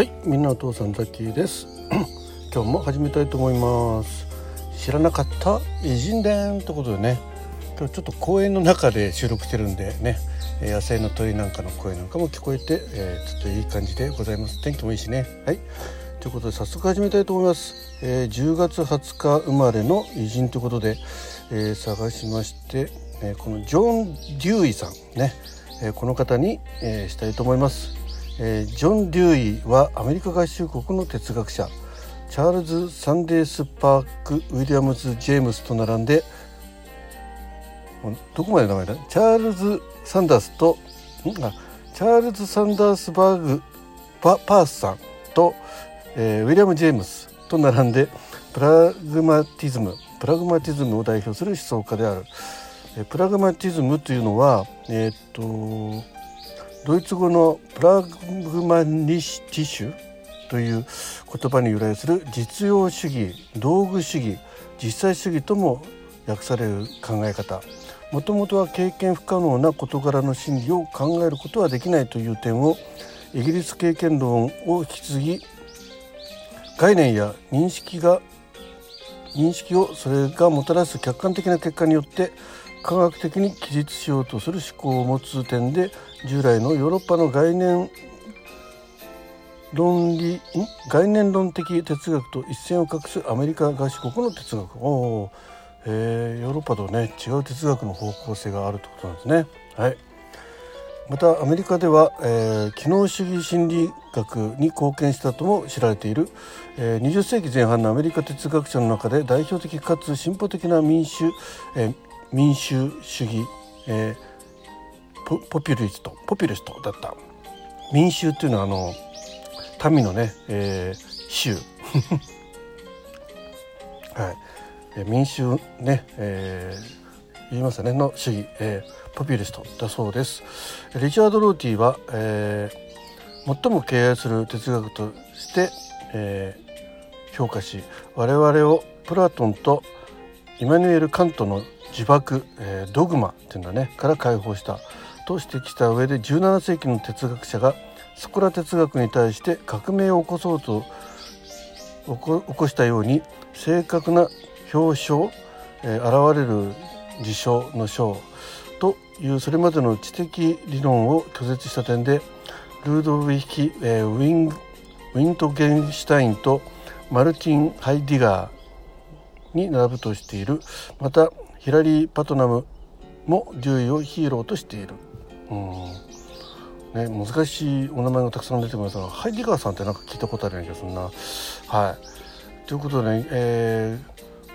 はいみんなお父さんザキです。今日も始めたいと思います。知らなかった偉人伝ということでね。今日ちょっと公園の中で収録してるんでね。野生の鳥なんかの声なんかも聞こえて、えー、ちょっといい感じでございます。天気もいいしね。はい。ということで早速始めたいと思います、えー、10月20日生まれの偉人ということで、えー、探しまして、えこのジョン・デューイさんね、えこの方に、えしたいと思います。えー、ジョン・デューイはアメリカ合衆国の哲学者。チャールズ・サンデース・パーク・ウィリアムズ・ジェームスと並んでどこまで名前だ？チャールズ・サンダースとあチャールズ・サンダースバーグパパースさんと、えー、ウィリアム・ジェームスと並んでプラグマティズムプラグマティズムを代表する思想家である。プラグマティズムというのは、えー、っとドイツ語のプラグマニシティシュという言葉に由来する実用主義道具主義実際主義とも訳される考え方。もともとは経験不可能な事柄の真理を考えることはできないという点をイギリス経験論を引き継ぎ概念や認識が認識をそれがもたらす客観的な結果によって科学的に記述しようとする思考を持つ点で従来のヨーロッパの概念論理概念論的哲学と一線を画すアメリカ合衆国の哲学おえー、ヨーロッパとね違う哲学の方向性があるということなんですね。はいまたアメリカでは、えー、機能主義心理学に貢献したとも知られている、えー、20世紀前半のアメリカ哲学者の中で代表的かつ進歩的な民主、えー、民主主義、えー、ポピュリストポピュリストだった。民衆っていうのはあの民のね、えー、衆 はい、民衆ね、えー、言いますね。の主義、えー、ポピュリストだそうです。リチャード・ローティは、えー、最も敬愛する哲学として、えー、評価し我々をプラトンとイマニュエル・カントの自爆、えー、ドグマっていうのはねから解放した。と指摘した上で17世紀の哲学者がソクラ哲学に対して革命を起こそうと起こしたように正確な表彰、えー、現れる事象の章。というそれまでの知的理論を拒絶した点でルードウィヒ、えー、ウィンウィントゲンシュタインとマルティン・ハイディガーに並ぶとしているまたヒラリー・パトナムもデューイをヒーローとしている。うんね、難しいお名前がたくさん出てますがハイディガーさんってなんか聞いたことあるような気がするな。はい、ということでね、え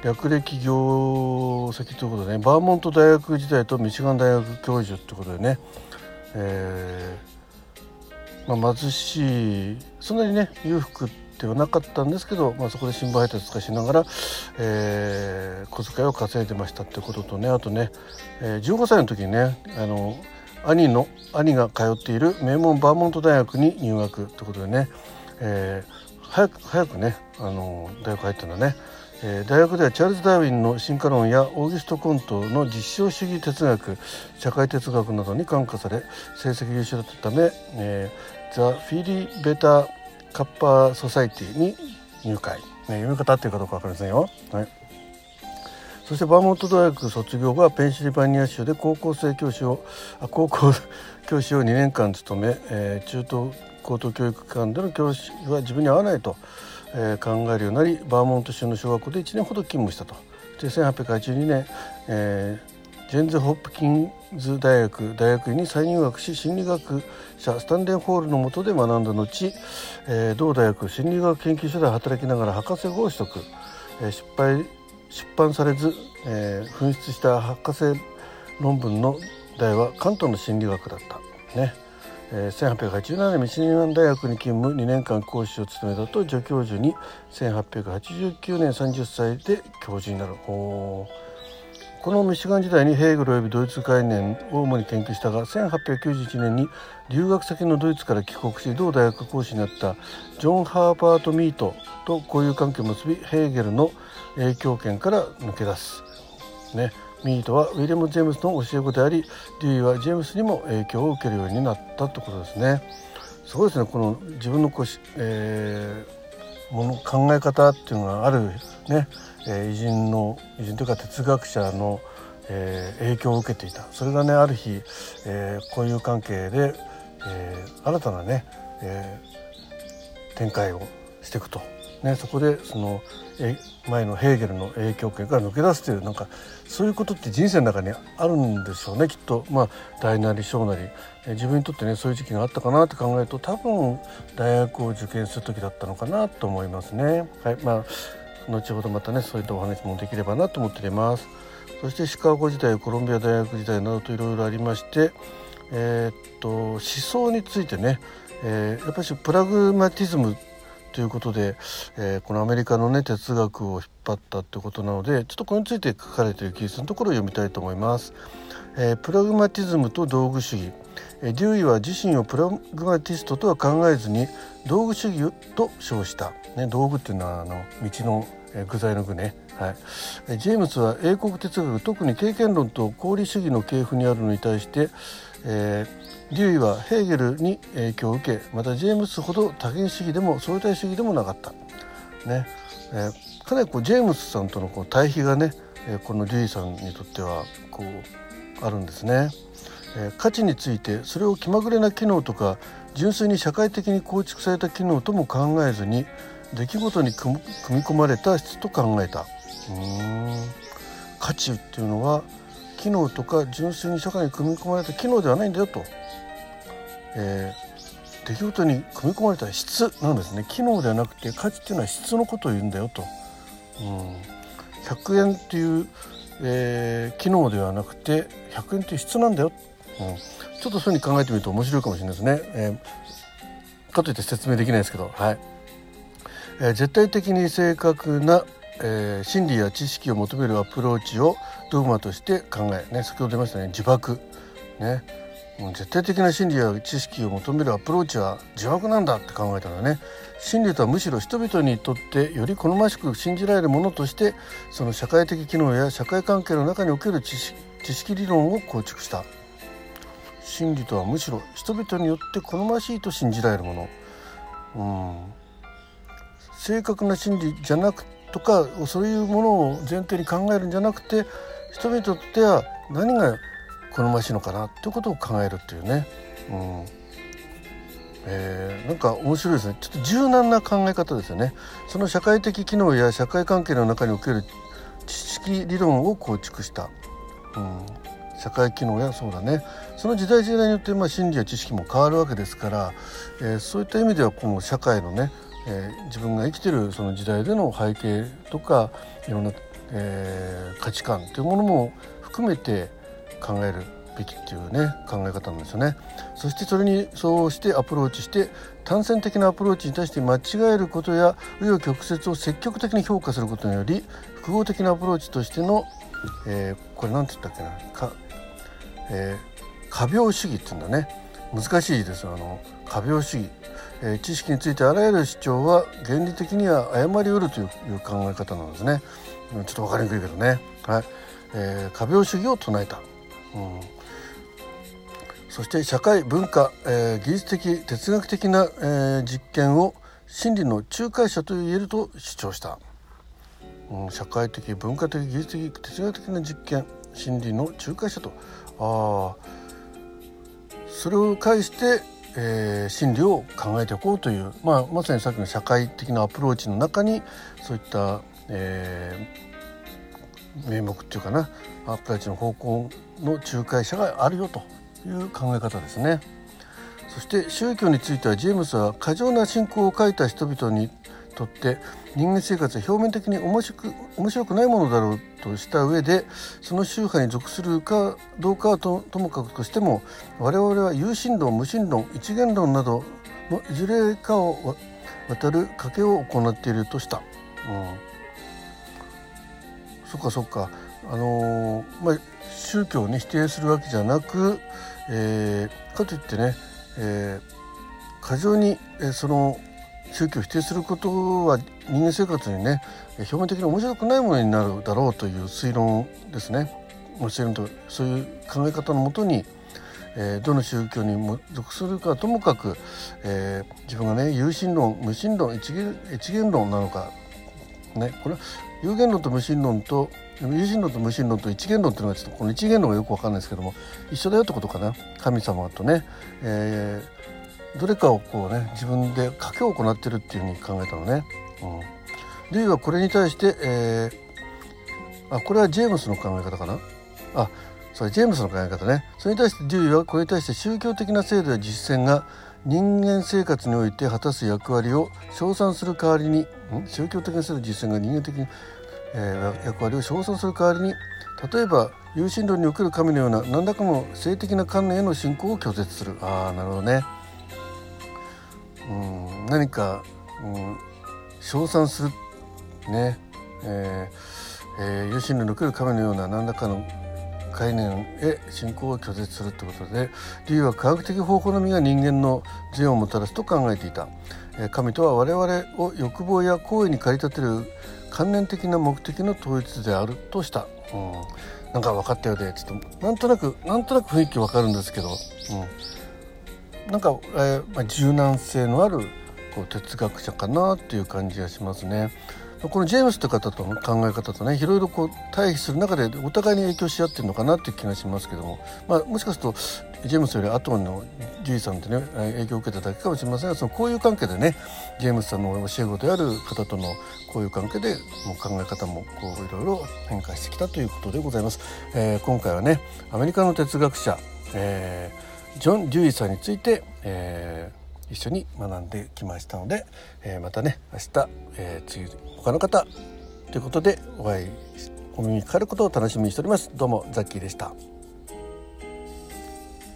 ー、略歴業績ということでねバーモント大学時代とミシガン大学教授ということでね、えーまあ、貧しいそんなにね裕福っではなかったんですけど、まあ、そこで新聞配達とかしながら、えー、小遣いを稼いでましたってこととねあとね、えー、15歳の時にねあの兄の兄が通っている名門バーモント大学に入学ということでね、えー、早く早くねあの大学入ったんだね。えー、大学ではチャールズ・ダーウィンの進化論やオーギュスト・コントの実証主義哲学社会哲学などに感化され成績優秀だったため、えー、ザ・フィリー・ベター・カッパー・ソサイティに入会、ね、読み方っていうかどうか分かりませんよ。はいそしてバーモント大学卒業後はペンシルバニア州で高校生教師をあ高校 教師を2年間務め、えー、中等高等教育機関での教師は自分に合わないと、えー、考えるようになりバーモント州の小学校で1年ほど勤務したと。で1882年、えー、ジョンズ・ホプキンズ大学大学院に再入学し心理学者スタンレー・ホールの下で学んだ後、えー、同大学心理学研究所で働きながら博士号を取得、えー、失敗出版されず、えー、紛失した博士論文の題は関東の心理学だった。ね。えー、1887年ミシガン大学に勤務2年間講師を務めたと助教授に1889年30歳で教授になる。このミシガン時代にヘーグル及びドイツ概念を主に研究したが1891年に留学先のドイツから帰国し同大学講師になったジョン・ハーバート・ミートと交友関係を結びヘーゲルの影響圏から抜け出す。ね、ミートはウィリアム・ジェームスの教え子でありデューイはジェームスにも影響を受けるようになったということですね。すごいですねこの自分のこう、えー、もの考え方っていうのがあるね、え、偉人の偉人というか哲学者の、えー、影響を受けていた。それがねある日、えー、交友関係で、えー、新たなね、えー、展開をしていくと、ね、そこでその前のヘーゲルの影響圏から抜け出すというなんかそういうことって人生の中にあるんでしょうねきっとまあ大なり小なり自分にとってねそういう時期があったかなって考えると多分大学を受験する時だったのかなと思いますね。はいまあ、後ほどまたねそういったお話もできればなと思っております。そしてシカゴ時代コロンビア大学時代などといろいろありまして、えー、っと思想についてね、えー、やっぱりプラグマティズムということで、えー、このアメリカのね哲学を引っ張ったってことなのでちょっとこれについて書かれている記述のところを読みたいと思います。えー、プラグマティズムと道具主義、えー、デューイは自身をプラグマティストとは考えずに道具主義と称した、ね、道具っていうのはあの道の、えー、具材の具ね。はい、ジェームスは英国哲学特に経験論と功利主義の系譜にあるのに対して、えー、デューイはヘーゲルに影響を受けまたジェームスほど多元主義でも相対主義でもなかった。ねえー、かなりこうジェームスさんとのこう対比がね、えー、このデューイさんにとってはこうあるんですね。えー、価値についてそれを気まぐれな機能とか純粋に社会的に構築された機能とも考えずに出来事に組み込まれた質と考えた。うん価値っていうのは機能とか純粋に社会に組み込まれた機能ではないんだよと。えー、出来事に組み込まれた質なんですね。機能ではなくて価値っていうのは質のことを言うんだよと、うん、100円っていう、えー、機能ではなくて100円っていう質なんだよ、うん、ちょっとそういうふうに考えてみると面白いかもしれないですね、えー、かといって説明できないですけど。はい、えー、絶対的に正確なえー、心理や知識を求めるアプローチをドグマとして考え、ね、先ほど出ましたね自爆、ね、もう絶対的な真理や知識を求めるアプローチは自爆なんだって考えたのね。真理とはむしろ人々にとってより好ましく信じられるものとしてその社会的機能や社会関係の中における知識知識理論を構築した。真理とはむしろ人々によって好ましいと信じられるもの、うん、正確な真理じゃなくとかそういうものを前提に考えるんじゃなくて人々にとっては何が好ましいのかなっていうことを考えるっていうね、うん。えー、なんか面白いですね。ちょっと柔軟な考え方ですよね。その社会的機能や社会関係の中における知識理論を構築した、うん、社会機能やそうだね。その時代時代によってまあ真理や知識も変わるわけですから、えー、そういった意味ではこの社会のね、えー、自分が生きてるその時代での背景とかいろんな、えー、価値観というものも含めて考えるべきっていうね考え方なんですよね。そしてそれにそうしてアプローチして単線的なアプローチに対して間違えることや紆余曲折を積極的に評価することにより複合的なアプローチとしての、えー、これ何て言ったっけなか、えー、過病主義って言うんだね。難しいですあの過病主義、えー、知識についてあらゆる主張は原理的には誤りうるという考え方なんですね。ちょっと分かりにくいけどね。はい、えー、過病主義を唱えた。うん、そして社会文化、えー、技術的哲学的な、えー、実験を真理の仲介者と言えると主張した、うん、社会的文化的技術的哲学的な実験真理の仲介者と。ああそれを介して、えー、真理を考えていこうという、まあ、まさにさっきの社会的なアプローチの中にそういった、えー、名目っていうかなアプローチの方向の仲介者があるよという考え方ですね。そして宗教についてはジェームスは過剰な信仰を書いた人々にとって人間生活は表面的に面白く面白くないものだろうとした上でその宗派に属するかどうかはともかくとしても我々は有神論無神論一元論などのいずれかを渡る賭けを行っているとした。うん、そっかそっかあのー、まあ宗教をね否定するわけじゃなく、えー、かといってね、えー、過剰に、えー、その宗教を否定することは人間生活にね表面的に面白くないものになるだろうという推論ですね。推論とそういう考え方のもとに、えー、どの宗教に属するかともかく、えー、自分がね有神論無神論一元一元論なのかねこれは有限論と無神論と有神論と無神論と一元論っていうのがちょっとこの一元論がよくわかんないですけども一緒だよってことかな。神様とね、えー、どれかをこうね自分で賭けを行ってるっていうふうに考えたのね。うん、デュイはこれに対して、えー、あこれはジェームスの考え方かな？あそれジェームスの考え方ね。それに対してデューイはこれに対して宗教的な制度や実践が人間生活において果たす役割を称賛する代わりに宗教的な制度実践が人間的に、えー、役割を称賛する代わりに例えば有神論における神のような何らかの性的な観念への信仰を拒絶する。ああなるほどね。ん何か、うん、称賛するね。えーえー、有神論における神のような何らかの概念へ信仰を拒絶するということで理由は科学的方法のみが人間の善をもたらすと考えていた。神とは我々を欲望や行為に駆り立てる観念的な目的の統一であるとした、うん、なんか分かったようでちょっとなんとなくなんとなく雰囲気分かるんですけど、うん、なんか、えー、柔軟性のあるこう哲学者かなっていう感じがしますね。このジェームスって方との考え方とねいろいろこう対比する中でお互いに影響し合っているのかなっていう気がしますけども、まあ、もしかするとジェームスより後のジュイさんってね影響を受けただけかもしれませんがその交友関係でねジェームスさんの教え子である方との交友関係でもう考え方もこういろいろ変化してきたということでございます。えー、今回はねアメリカの哲学者、えー、ジョン・デュイさんについて、えー一緒に学んできましたので、えー、またね明日、えー、次他の方ということでお会いお耳にかかることを楽しみにしております。どうもザッキーでした。